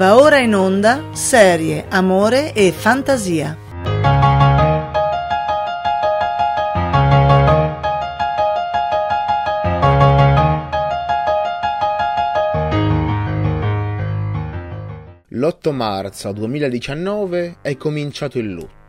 Va ora in onda serie Amore e Fantasia. L'8 marzo 2019 è cominciato il lutto.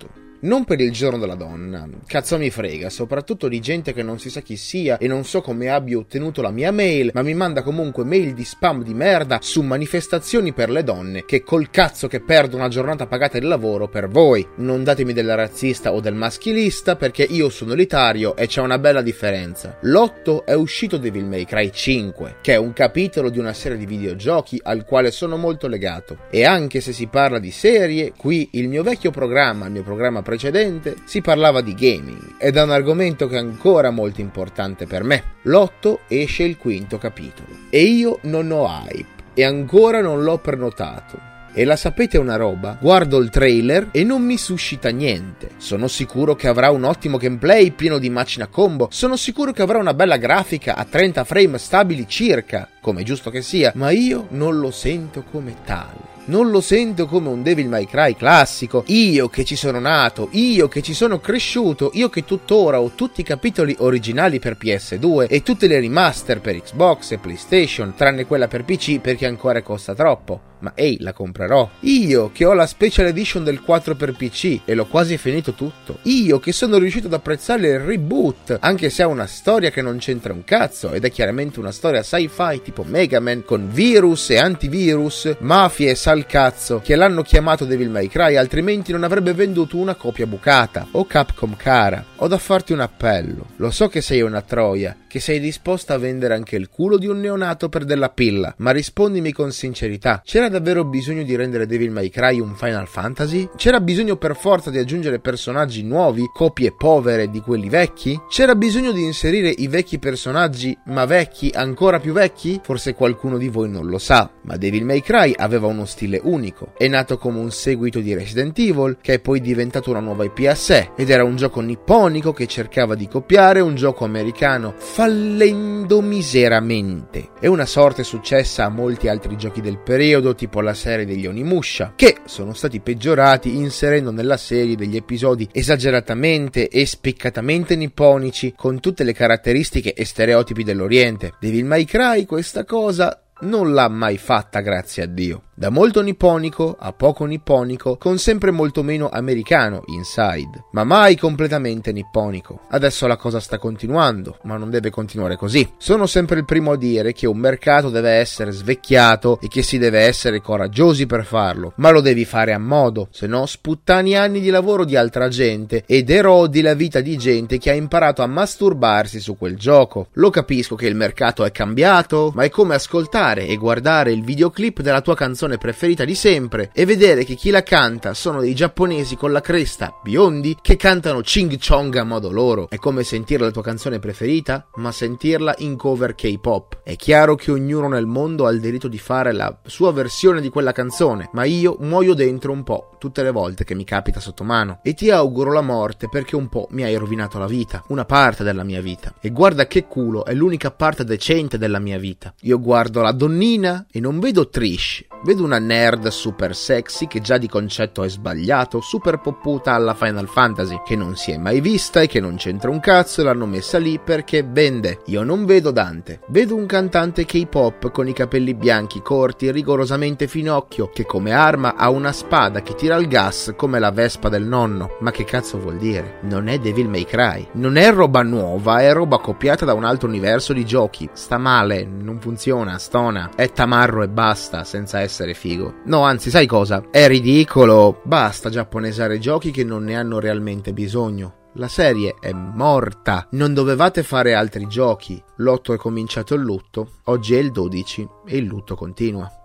Non per il giorno della donna, cazzo mi frega, soprattutto di gente che non si sa chi sia e non so come abbia ottenuto la mia mail, ma mi manda comunque mail di spam di merda su manifestazioni per le donne, che col cazzo che perdo una giornata pagata di lavoro per voi. Non datemi del razzista o del maschilista perché io sono elitario e c'è una bella differenza. L'8 è uscito Devil May Cry 5, che è un capitolo di una serie di videogiochi al quale sono molto legato. E anche se si parla di serie, qui il mio vecchio programma, il mio programma precedente si parlava di gaming ed è un argomento che è ancora molto importante per me. L'8 esce il quinto capitolo e io non ho hype e ancora non l'ho prenotato. E la sapete una roba? Guardo il trailer e non mi suscita niente. Sono sicuro che avrà un ottimo gameplay pieno di macchina combo. Sono sicuro che avrà una bella grafica a 30 frame stabili circa, come giusto che sia, ma io non lo sento come tale. Non lo sento come un Devil May Cry classico. Io che ci sono nato, io che ci sono cresciuto, io che tuttora ho tutti i capitoli originali per PS2 e tutte le remaster per Xbox e PlayStation, tranne quella per PC perché ancora costa troppo ma ehi, la comprerò. Io che ho la special edition del 4 per PC e l'ho quasi finito tutto. Io che sono riuscito ad apprezzare il reboot, anche se ha una storia che non c'entra un cazzo ed è chiaramente una storia sci-fi tipo Mega Man con virus e antivirus, mafie e sal cazzo che l'hanno chiamato Devil May Cry, altrimenti non avrebbe venduto una copia bucata. O Capcom cara, ho da farti un appello. Lo so che sei una troia, che sei disposta a vendere anche il culo di un neonato per della pilla, ma rispondimi con sincerità. C'era davvero bisogno di rendere Devil May Cry un Final Fantasy? C'era bisogno per forza di aggiungere personaggi nuovi, copie povere di quelli vecchi? C'era bisogno di inserire i vecchi personaggi, ma vecchi ancora più vecchi? Forse qualcuno di voi non lo sa, ma Devil May Cry aveva uno stile unico. È nato come un seguito di Resident Evil, che è poi diventato una nuova IP a sé, ed era un gioco nipponico che cercava di copiare un gioco americano, fallendo miseramente. È una sorte successa a molti altri giochi del periodo, tipo la serie degli Onimusha, che sono stati peggiorati inserendo nella serie degli episodi esageratamente e spiccatamente nipponici con tutte le caratteristiche e stereotipi dell'Oriente. Devil May Cry questa cosa non l'ha mai fatta, grazie a Dio. Da molto nipponico a poco nipponico, con sempre molto meno americano inside, ma mai completamente nipponico. Adesso la cosa sta continuando, ma non deve continuare così. Sono sempre il primo a dire che un mercato deve essere svecchiato e che si deve essere coraggiosi per farlo, ma lo devi fare a modo, se no sputtani anni di lavoro di altra gente ed erodi la vita di gente che ha imparato a masturbarsi su quel gioco. Lo capisco che il mercato è cambiato, ma è come ascoltare e guardare il videoclip della tua canzone preferita di sempre e vedere che chi la canta sono dei giapponesi con la cresta biondi che cantano Ching Chong a modo loro. È come sentire la tua canzone preferita, ma sentirla in cover K-pop. È chiaro che ognuno nel mondo ha il diritto di fare la sua versione di quella canzone, ma io muoio dentro un po' tutte le volte che mi capita sotto mano e ti auguro la morte perché un po' mi hai rovinato la vita, una parte della mia vita. E guarda che culo, è l'unica parte decente della mia vita. Io guardo la donnina e non vedo Trish, Vedo una nerd super sexy che già di concetto è sbagliato, super popputa alla Final Fantasy, che non si è mai vista e che non c'entra un cazzo e l'hanno messa lì perché vende. Io non vedo Dante, vedo un cantante K-pop con i capelli bianchi corti rigorosamente finocchio, che come arma ha una spada che tira il gas come la vespa del nonno. Ma che cazzo vuol dire? Non è Devil May Cry, non è roba nuova, è roba copiata da un altro universo di giochi. Sta male, non funziona, stona, è tamarro e basta, senza essere essere figo. No, anzi, sai cosa? È ridicolo. Basta giapponesare giochi che non ne hanno realmente bisogno. La serie è morta. Non dovevate fare altri giochi. L'8 è cominciato il lutto, oggi è il 12 e il lutto continua.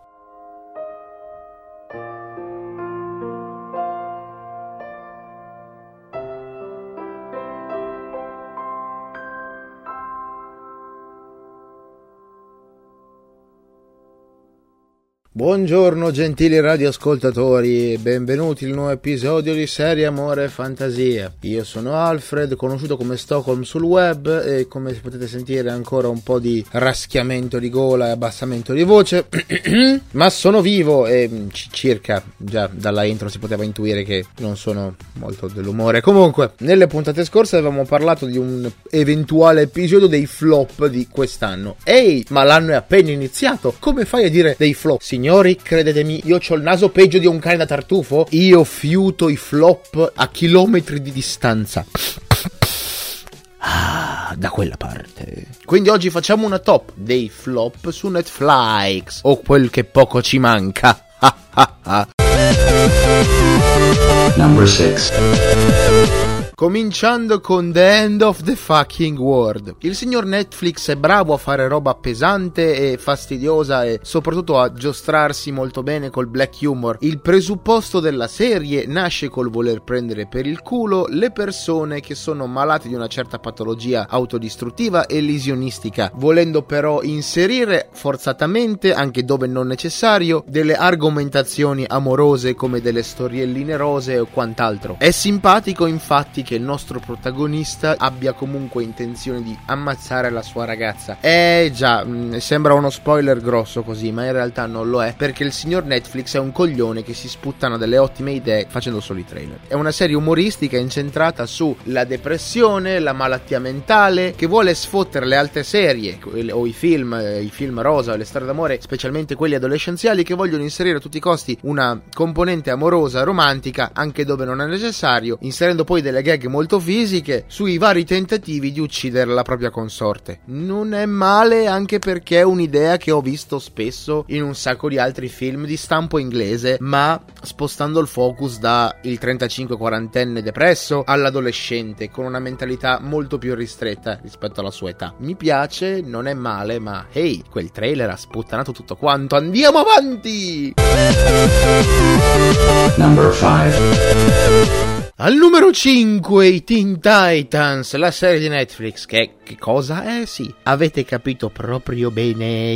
Buongiorno gentili radioascoltatori, benvenuti in un nuovo episodio di Serie Amore e Fantasia. Io sono Alfred, conosciuto come Stockholm sul web e come potete sentire ancora un po' di raschiamento di gola e abbassamento di voce, ma sono vivo e mm, circa già dalla intro si poteva intuire che non sono molto dell'umore. Comunque, nelle puntate scorse avevamo parlato di un eventuale episodio dei flop di quest'anno. Ehi, ma l'anno è appena iniziato, come fai a dire dei flop, signori? Signori, credetemi, io ho il naso peggio di un cane da tartufo. Io fiuto i flop a chilometri di distanza. Ah, da quella parte. Quindi oggi facciamo una top dei flop su Netflix. O quel che poco ci manca. Number 6. Cominciando con The End of the Fucking World. Il signor Netflix è bravo a fare roba pesante e fastidiosa e soprattutto a giostrarsi molto bene col black humor. Il presupposto della serie nasce col voler prendere per il culo le persone che sono malate di una certa patologia autodistruttiva e lesionistica, volendo però inserire forzatamente, anche dove non necessario, delle argomentazioni amorose come delle storielline rose o quant'altro. È simpatico infatti che il nostro protagonista abbia comunque intenzione di ammazzare la sua ragazza. Eh già, mm, sembra uno spoiler grosso così, ma in realtà non lo è, perché il signor Netflix è un coglione che si sputtana delle ottime idee facendo solo i trailer. È una serie umoristica incentrata sulla depressione, la malattia mentale, che vuole sfottere le altre serie o i film, eh, i film rosa o le storie d'amore, specialmente quelli adolescenziali che vogliono inserire a tutti i costi una componente amorosa, romantica, anche dove non è necessario, inserendo poi delle gag gag molto fisiche sui vari tentativi di uccidere la propria consorte. Non è male anche perché è un'idea che ho visto spesso in un sacco di altri film di stampo inglese, ma spostando il focus da il 35-40enne depresso all'adolescente con una mentalità molto più ristretta rispetto alla sua età. Mi piace, non è male, ma hey, quel trailer ha sputtanato tutto quanto. Andiamo avanti! Number 5 al numero 5 i Teen Titans, la serie di Netflix che, che cosa? Eh sì, avete capito proprio bene.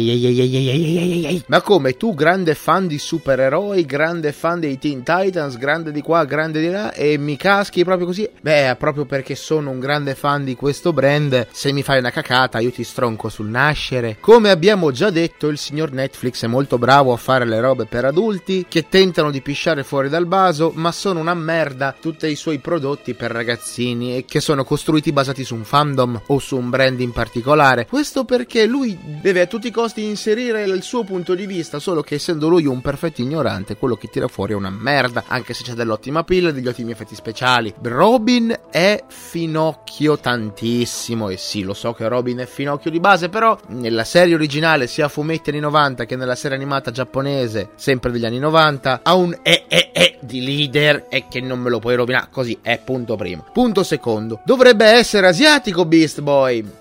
Ma come tu grande fan di supereroi, grande fan dei Teen Titans, grande di qua, grande di là e mi caschi proprio così? Beh, proprio perché sono un grande fan di questo brand, se mi fai una cacata io ti stronco sul nascere. Come abbiamo già detto, il signor Netflix è molto bravo a fare le robe per adulti che tentano di pisciare fuori dal vaso, ma sono una merda tutte i suoi prodotti per ragazzini e che sono costruiti basati su un fandom o su un brand in particolare. Questo perché lui deve a tutti i costi inserire il suo punto di vista, solo che essendo lui un perfetto ignorante, quello che tira fuori è una merda, anche se c'è dell'ottima pilla degli ottimi effetti speciali. Robin è finocchio tantissimo e sì, lo so che Robin è finocchio di base, però nella serie originale sia a fumetti anni 90 che nella serie animata giapponese, sempre degli anni 90, ha un e e e di leader e che non me lo puoi rovinare così è punto primo. Punto secondo. Dovrebbe essere asiatico Beast Boy. herói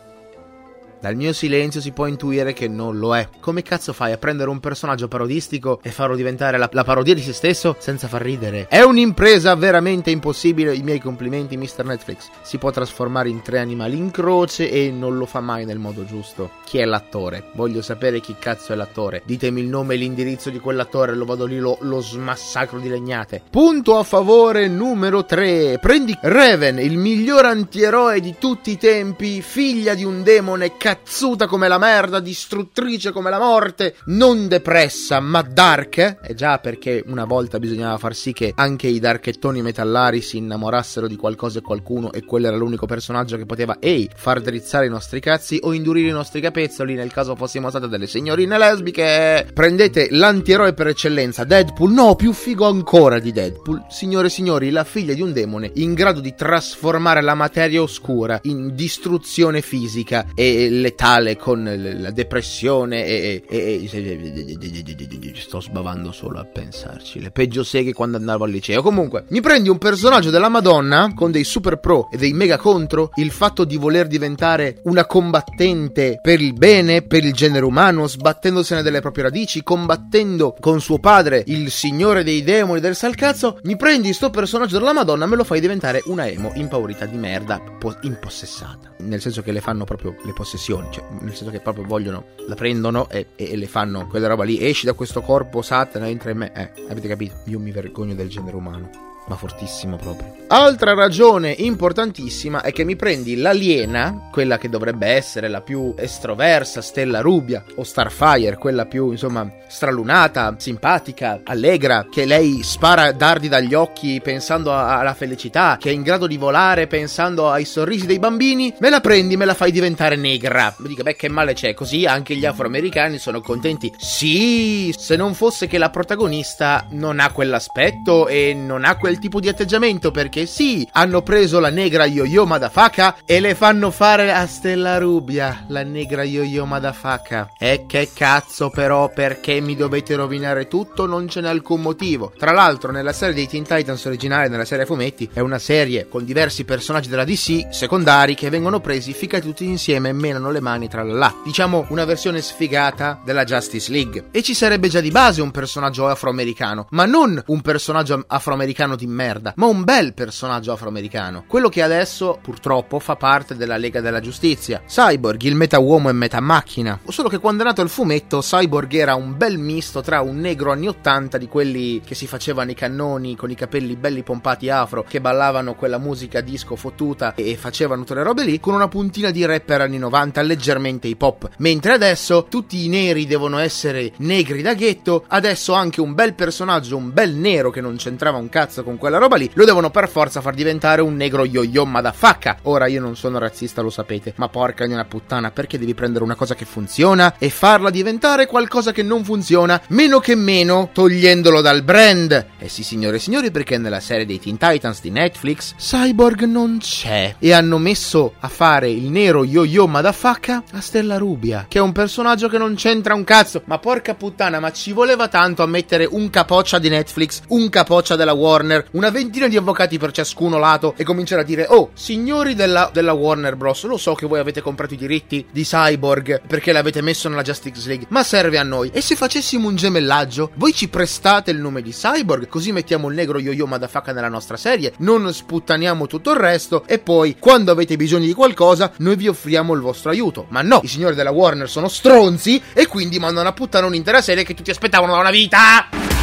Dal mio silenzio si può intuire che non lo è. Come cazzo fai a prendere un personaggio parodistico e farlo diventare la, la, parodia di se stesso senza far ridere? È un'impresa veramente impossibile. I miei complimenti, Mr. Netflix. Si può trasformare in tre animali in croce e non lo fa mai nel modo giusto. Chi è l'attore? Voglio sapere chi cazzo è l'attore. Ditemi il nome e l'indirizzo di quell'attore, lo vado lì, lo, lo smassacro di legnate. Punto a favore numero 3. Prendi Raven, il miglior antieroe di tutti i tempi, figlia di un demone cazzo cazzuta come la merda, distruttrice come la morte, non depressa ma dark. E eh già perché una volta bisognava far sì che anche i darchettoni metallari si innamorassero di qualcosa e qualcuno e quello era l'unico personaggio che poteva, ehi, far drizzare i nostri cazzi o indurire i nostri capezzoli nel caso fossimo state delle signorine lesbiche. Prendete l'antieroe per eccellenza, Deadpool, no, più figo ancora di Deadpool. Signore e signori, la figlia di un demone in grado di trasformare la materia oscura in distruzione fisica e letale con la depressione e, e, e, sto sbavando solo a pensarci. Le peggio seghe quando andavo al liceo. Comunque, mi prendi un personaggio della Madonna con dei super pro e dei mega contro, il fatto di voler diventare una combattente per il bene, per il genere umano, sbattendosene delle proprie radici, combattendo con suo padre, il signore dei demoni del salcazzo, mi prendi sto personaggio della Madonna me lo fai diventare una emo impaurita di merda, po- impossessata. Nel senso che le fanno proprio le possessioni possessioni, cioè nel senso che proprio vogliono, la prendono e, e, e le fanno quella roba lì, esci da questo corpo, Satana entra in me, eh, avete capito? Io mi vergogno del genere umano ma fortissimo proprio. Altra ragione importantissima è che mi prendi l'aliena, quella che dovrebbe essere la più estroversa, Stella Rubia, o Starfire, quella più, insomma, stralunata, simpatica, allegra, che lei spara dardi dagli occhi pensando alla felicità, che è in grado di volare pensando ai sorrisi dei bambini, me la prendi, me la fai diventare negra. Mi dico, beh, che male c'è? Così anche gli afroamericani sono contenti. Sì, se non fosse che la protagonista non ha quell'aspetto e non ha quel tipo di atteggiamento perché sì, hanno preso la negra yo-yo madafaka e le fanno fare a Stella Rubia, la negra yo-yo madafaka. E che cazzo però perché mi dovete rovinare tutto? Non ce n'è alcun motivo. Tra l'altro nella serie dei Teen Titans originale, nella serie fumetti, è una serie con diversi personaggi della DC secondari che vengono presi, ficcati tutti insieme e menano le mani tra là. Diciamo una versione sfigata della Justice League. E ci sarebbe già di base un personaggio afroamericano, ma non un personaggio afroamericano di merda, ma un bel personaggio afroamericano. Quello che adesso, purtroppo, fa parte della Lega della Giustizia. Cyborg, il meta uomo e meta macchina. Solo che quando è nato il fumetto, Cyborg era un bel misto tra un negro anni 80 di quelli che si facevano i cannoni con i capelli belli pompati afro, che ballavano quella musica disco fottuta e facevano tutte le robe lì, con una puntina di rapper anni 90 leggermente hip hop. Mentre adesso tutti i neri devono essere negri da ghetto, adesso anche un bel personaggio, un bel nero che non c'entrava un cazzo con quella roba lì, lo devono per forza far diventare un negro yo-yo madafacca. Ora io non sono razzista, lo sapete, ma porca di una puttana, perché devi prendere una cosa che funziona e farla diventare qualcosa che non funziona, meno che meno togliendolo dal brand? Eh sì, signore e signori, perché nella serie dei Teen Titans di Netflix Cyborg non c'è e hanno messo a fare il nero yo-yo madafacca a Stella Rubia, che è un personaggio che non c'entra un cazzo. Ma porca puttana, ma ci voleva tanto a mettere un capoccia di Netflix, un capoccia della Warner, una ventina di avvocati per ciascuno lato e cominciare a dire oh signori della, della, Warner Bros lo so che voi avete comprato i diritti di Cyborg perché l'avete messo nella Justice League ma serve a noi. E se facessimo un gemellaggio voi ci prestate il nome di Cyborg così mettiamo il negro yo-yo madafaka nella nostra serie non sputtaniamo tutto il resto e poi quando avete bisogno di qualcosa noi vi offriamo il vostro aiuto. Ma no i signori della Warner sono stronzi e quindi mandano a puttana un'intera serie che tutti aspettavano da una vita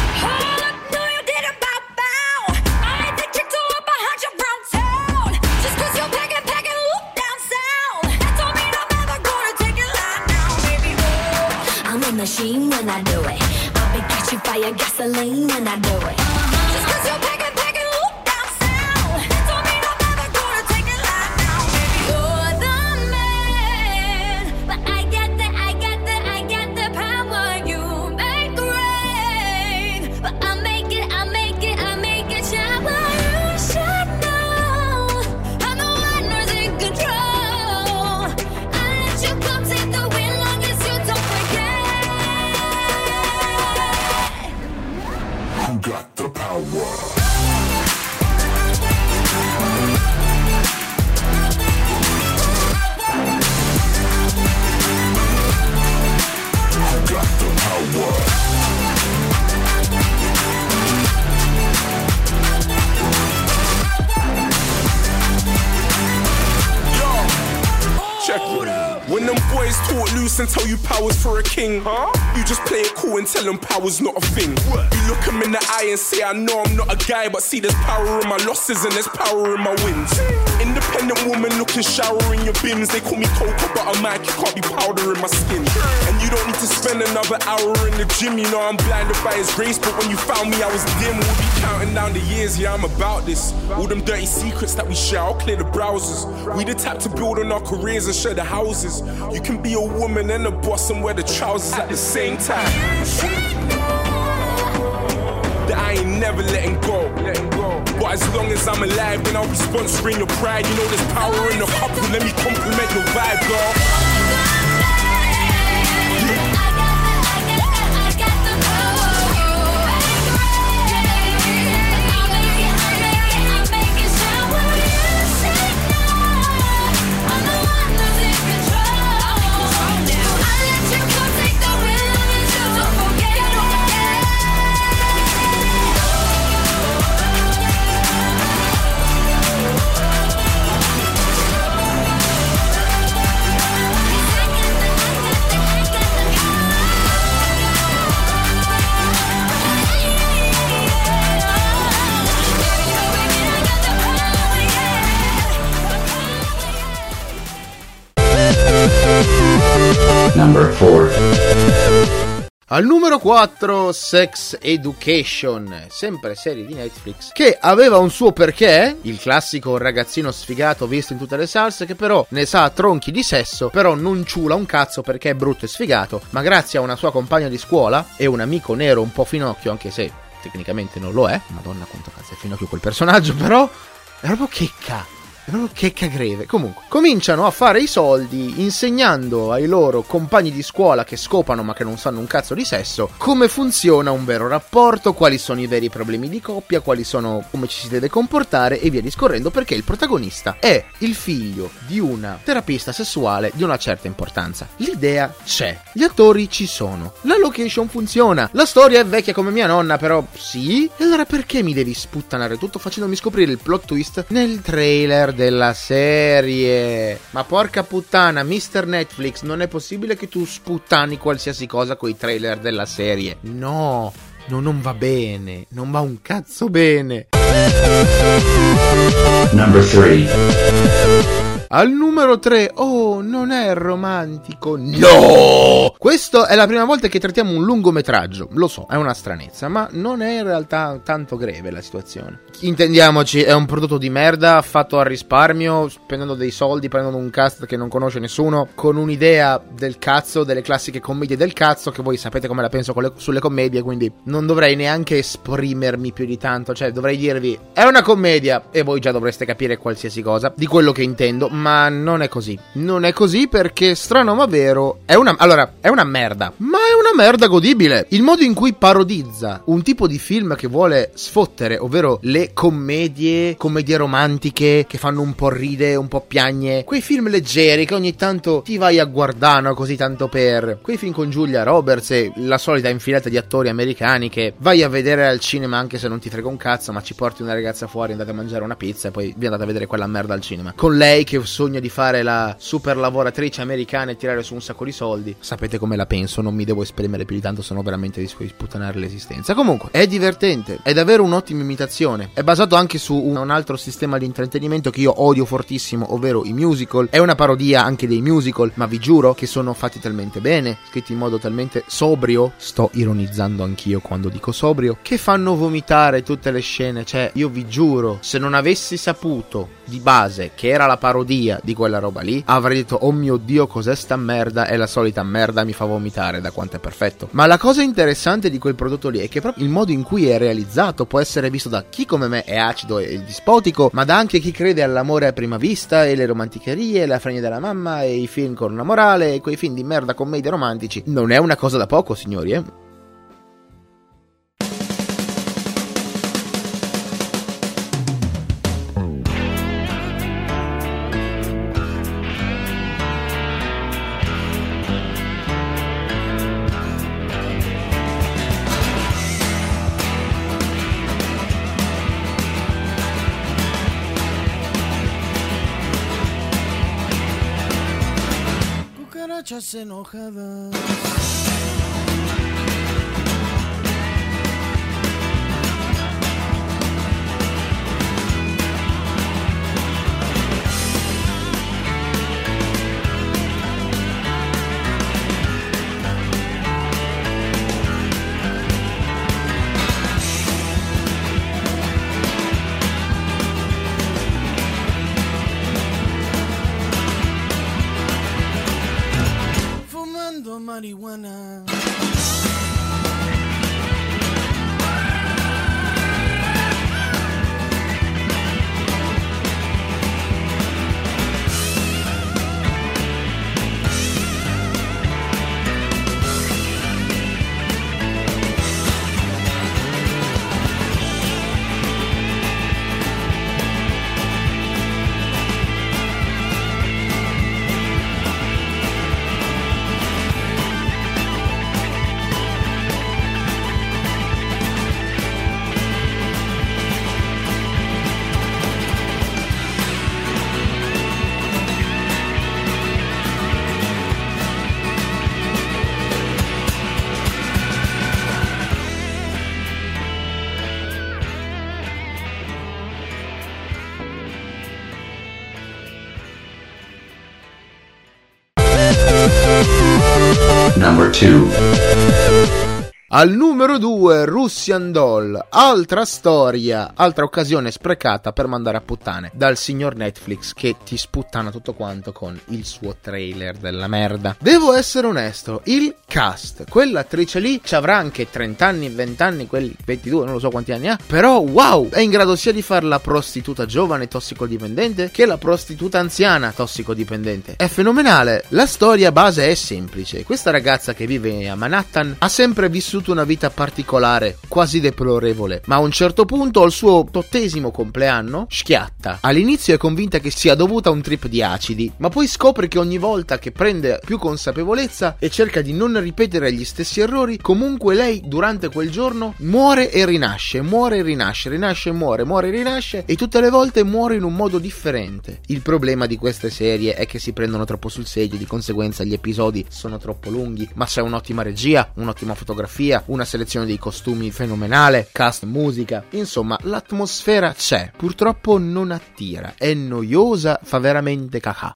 and tell you power's for a king, huh? You just play it cool and tell them power's not a thing. You look them in the eye and say, I know I'm not a guy, but see there's power in my losses and there's power in my wins. Independent woman looking shower in your bins. They call me cocoa butter Mike, you can't be powder in my skin. And you don't need to spend another hour in the gym. You know I'm blinded by his grace, but when you found me, I was dim. We'll be counting down the years, yeah, I'm about this. All them dirty secrets that we share, I'll clear the browsers. We the type to build on our careers and share the houses. You can be a woman and a boss and wear the trousers at the same time. That I ain't never letting go. But as long as I'm alive, then I'll be sponsoring your pride. You know there's power in the couple. Let me compliment your vibe, girl. Al numero 4, Sex Education, sempre serie di Netflix, che aveva un suo perché, il classico ragazzino sfigato visto in tutte le salse, che però ne sa a tronchi di sesso, però non ciula un cazzo perché è brutto e sfigato, ma grazie a una sua compagna di scuola e un amico nero un po' finocchio, anche se tecnicamente non lo è, madonna quanto cazzo è finocchio quel personaggio, però è proprio. È proprio che cagreve. Comunque, cominciano a fare i soldi insegnando ai loro compagni di scuola che scopano ma che non sanno un cazzo di sesso come funziona un vero rapporto, quali sono i veri problemi di coppia, quali sono come ci si deve comportare e via discorrendo perché il protagonista è il figlio di una terapista sessuale di una certa importanza. L'idea c'è, gli attori ci sono, la location funziona, la storia è vecchia come mia nonna, però sì. E allora perché mi devi sputtanare tutto facendomi scoprire il plot twist nel trailer della serie. Ma porca puttana, Mr. Netflix, non è possibile che tu sputtani qualsiasi cosa con i trailer della serie. No, no, non va bene, non va un cazzo bene. Number 3. Al numero 3, oh, non è romantico. No! Questo è la prima volta che trattiamo un lungometraggio. Lo so, è una stranezza, ma non è in realtà tanto greve la situazione. Intendiamoci, è un prodotto di merda fatto al risparmio, spendendo dei soldi, prendendo un cast che non conosce nessuno, con un'idea del cazzo, delle classiche commedie del cazzo, che voi sapete come la penso le, sulle commedie, quindi non dovrei neanche esprimermi più di tanto. Cioè, dovrei dirvi, è una commedia, e voi già dovreste capire qualsiasi cosa di quello che intendo ma non è così. Non è così perché, strano ma vero, è una... Allora, è una merda, ma è una merda godibile. Il modo in cui parodizza un tipo di film che vuole sfottere, ovvero le commedie, commedie romantiche che fanno un po' ride, un po' piagne, quei film leggeri che ogni tanto ti vai a guardare, così tanto per. Quei film con Giulia Roberts e la solita infilata di attori americani che vai a vedere al cinema anche se non ti frega un cazzo, ma ci porti una ragazza fuori, andate a mangiare una pizza e poi vi andate a vedere quella merda al cinema. Con lei che sogna di fare la super lavoratrice americana e tirare su un sacco di soldi. Sapete come la penso, non mi devo esprimere più di tanto, sono veramente di sputtanare l'esistenza. Comunque, è divertente, è davvero un'ottima imitazione. È basato anche su un altro sistema di intrattenimento che io odio fortissimo, ovvero i musical. È una parodia anche dei musical, ma vi giuro che sono fatti talmente bene, scritti in modo talmente sobrio. Sto ironizzando anch'io quando dico sobrio, che fanno vomitare tutte le scene. Cioè, io vi giuro, se non avessi saputo di base che era la parodia di quella roba lì, avrei detto oh mio dio cos'è sta merda e la solita merda mi fa vomitare da quanto è perfetto. Ma la cosa interessante di quel prodotto lì è che proprio il modo in cui è realizzato può essere visto da chi come me è acido e dispotico, ma da anche chi crede all'amore a prima vista e le romanticherie, la fregna della mamma e i film con una morale e quei film di merda commedie romantici. Non è una cosa da poco, signori, eh. Enojadas. marijuana. Number 2. Al numero 2, Russian Doll, altra storia, altra occasione sprecata per mandare a puttane dal signor Netflix che ti sputtana tutto quanto con il suo trailer della merda. Devo essere onesto, il cast, quell'attrice lì ci avrà anche 30 anni, 20 anni, quelli 22, non lo so quanti anni ha, però wow, è in grado sia di fare la prostituta giovane tossicodipendente che la prostituta anziana tossicodipendente. È fenomenale, la storia base è semplice, questa ragazza che vive a Manhattan ha sempre vissuto una vita particolare, quasi deplorevole, ma a un certo punto al suo tottesimo compleanno schiatta. All'inizio è convinta che sia dovuta a un trip di acidi, ma poi scopre che ogni volta che prende più consapevolezza e cerca di non ripetere gli stessi errori, comunque lei durante quel giorno muore e rinasce, muore e rinasce, rinasce e muore, muore e rinasce e tutte le volte muore in un modo differente. Il problema di queste serie è che si prendono troppo sul serio, di conseguenza gli episodi sono troppo lunghi, ma c'è un'ottima regia, un'ottima fotografia, una selezione dei costumi fenomenale, cast, musica, insomma l'atmosfera c'è, purtroppo non attira, è noiosa, fa veramente cacà.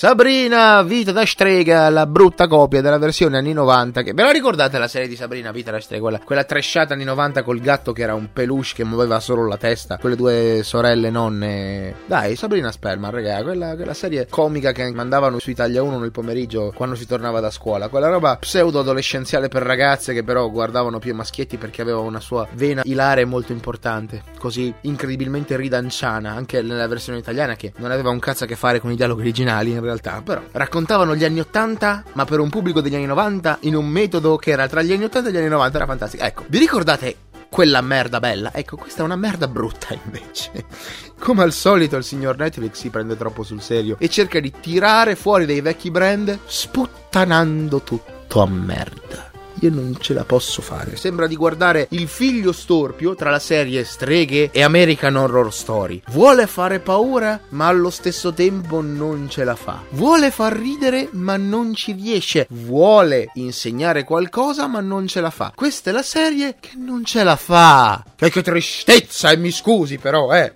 Sabrina, Vita da strega, la brutta copia della versione anni 90. Che... Ve la ricordate la serie di Sabrina, Vita da strega? Quella, quella trashata anni 90 col gatto che era un peluche che muoveva solo la testa. Quelle due sorelle nonne. Dai, Sabrina Spellman, raga, quella, quella serie comica che mandavano su Italia 1 nel pomeriggio quando si tornava da scuola. Quella roba pseudo adolescenziale per ragazze che però guardavano più i maschietti perché aveva una sua vena ilare molto importante. Così incredibilmente ridanciana, anche nella versione italiana che non aveva un cazzo a che fare con i dialoghi originali in realtà, però raccontavano gli anni 80, ma per un pubblico degli anni 90 in un metodo che era tra gli anni 80 e gli anni 90, era fantastico. Ecco, vi ricordate quella merda bella? Ecco, questa è una merda brutta invece. Come al solito il signor Netflix si prende troppo sul serio e cerca di tirare fuori dei vecchi brand sputtanando tutto a merda. Io non ce la posso fare. Sembra di guardare il figlio storpio tra la serie Streghe e American Horror Story. Vuole fare paura, ma allo stesso tempo non ce la fa. Vuole far ridere, ma non ci riesce. Vuole insegnare qualcosa, ma non ce la fa. Questa è la serie che non ce la fa. E che tristezza, e mi scusi però, eh.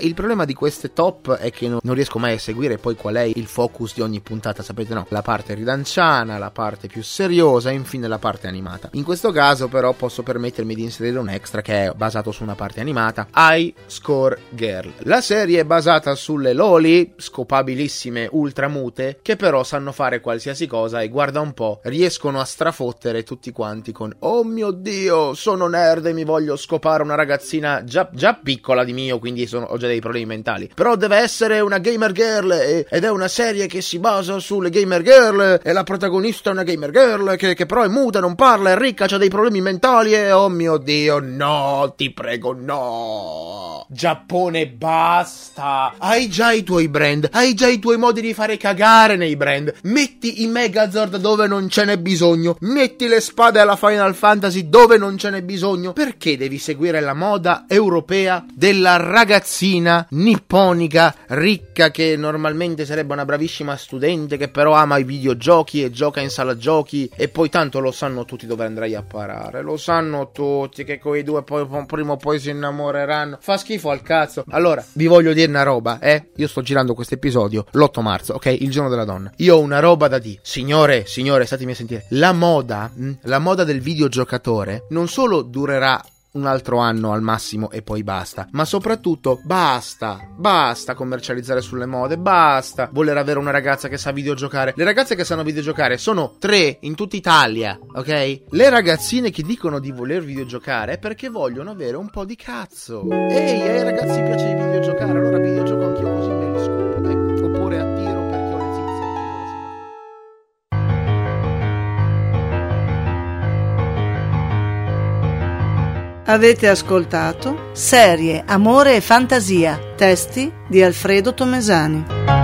Il problema di queste top è che non, riesco mai a seguire poi qual è il focus di ogni puntata, sapete no? La parte ridanciana, la parte più seriosa e infine la parte animata. In questo caso però posso permettermi di inserire un extra che è basato su una parte animata, High Score Girl. La serie è basata sulle loli, scopabilissime ultramute, che però sanno fare qualsiasi cosa e guarda un po', riescono a strafottere tutti quanti con Oh mio dio, sono nerd e mi voglio scopare una ragazzina già, già piccola di mio, quindi sono, ho già dei problemi mentali. Però deve essere una gamer girl ed è una serie che si basa sulle gamer girl e la protagonista è una gamer girl che, che però è muta, non parla, è ricca, ha dei problemi mentali e oh mio dio, no, ti prego, no. Giappone, basta. Hai già i tuoi brand, hai già i tuoi modi di fare cagare nei brand. Metti i Megazord dove non ce n'è bisogno, metti le spade alla Final Fantasy dove non ce n'è bisogno. Perché devi seguire la moda europea della ragazzina nipponica ricca che normalmente sarebbe una bravissima studente che però ama i videogiochi e gioca in sala giochi e poi tanto lo sanno tutti dove andrai a parare. Lo sanno tutti che quei due poi prima o poi si innamoreranno. Fa schifo al cazzo. Allora, vi voglio dire una roba, eh? Io sto girando questo episodio l'8 marzo, ok? Il giorno della donna. Io ho una roba da dire. Signore, signore, statemi a sentire. La moda, mh, la moda del videogiocatore non solo durerà un altro anno al massimo e poi basta. Ma soprattutto basta, basta commercializzare sulle mode, basta voler avere una ragazza che sa videogiocare. Le ragazze che sanno videogiocare sono tre in tutta Italia, ok? Le ragazzine che dicono di voler videogiocare è perché vogliono avere un po' di cazzo. Ehi, ai ragazzi piace videogiocare, allora videogioco anch'io Avete ascoltato Serie, Amore e Fantasia, testi di Alfredo Tomesani.